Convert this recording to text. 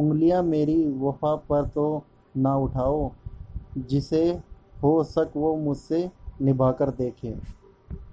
उंगलियाँ मेरी वफा पर तो ना उठाओ जिसे हो सक वो मुझसे निभाकर देखे।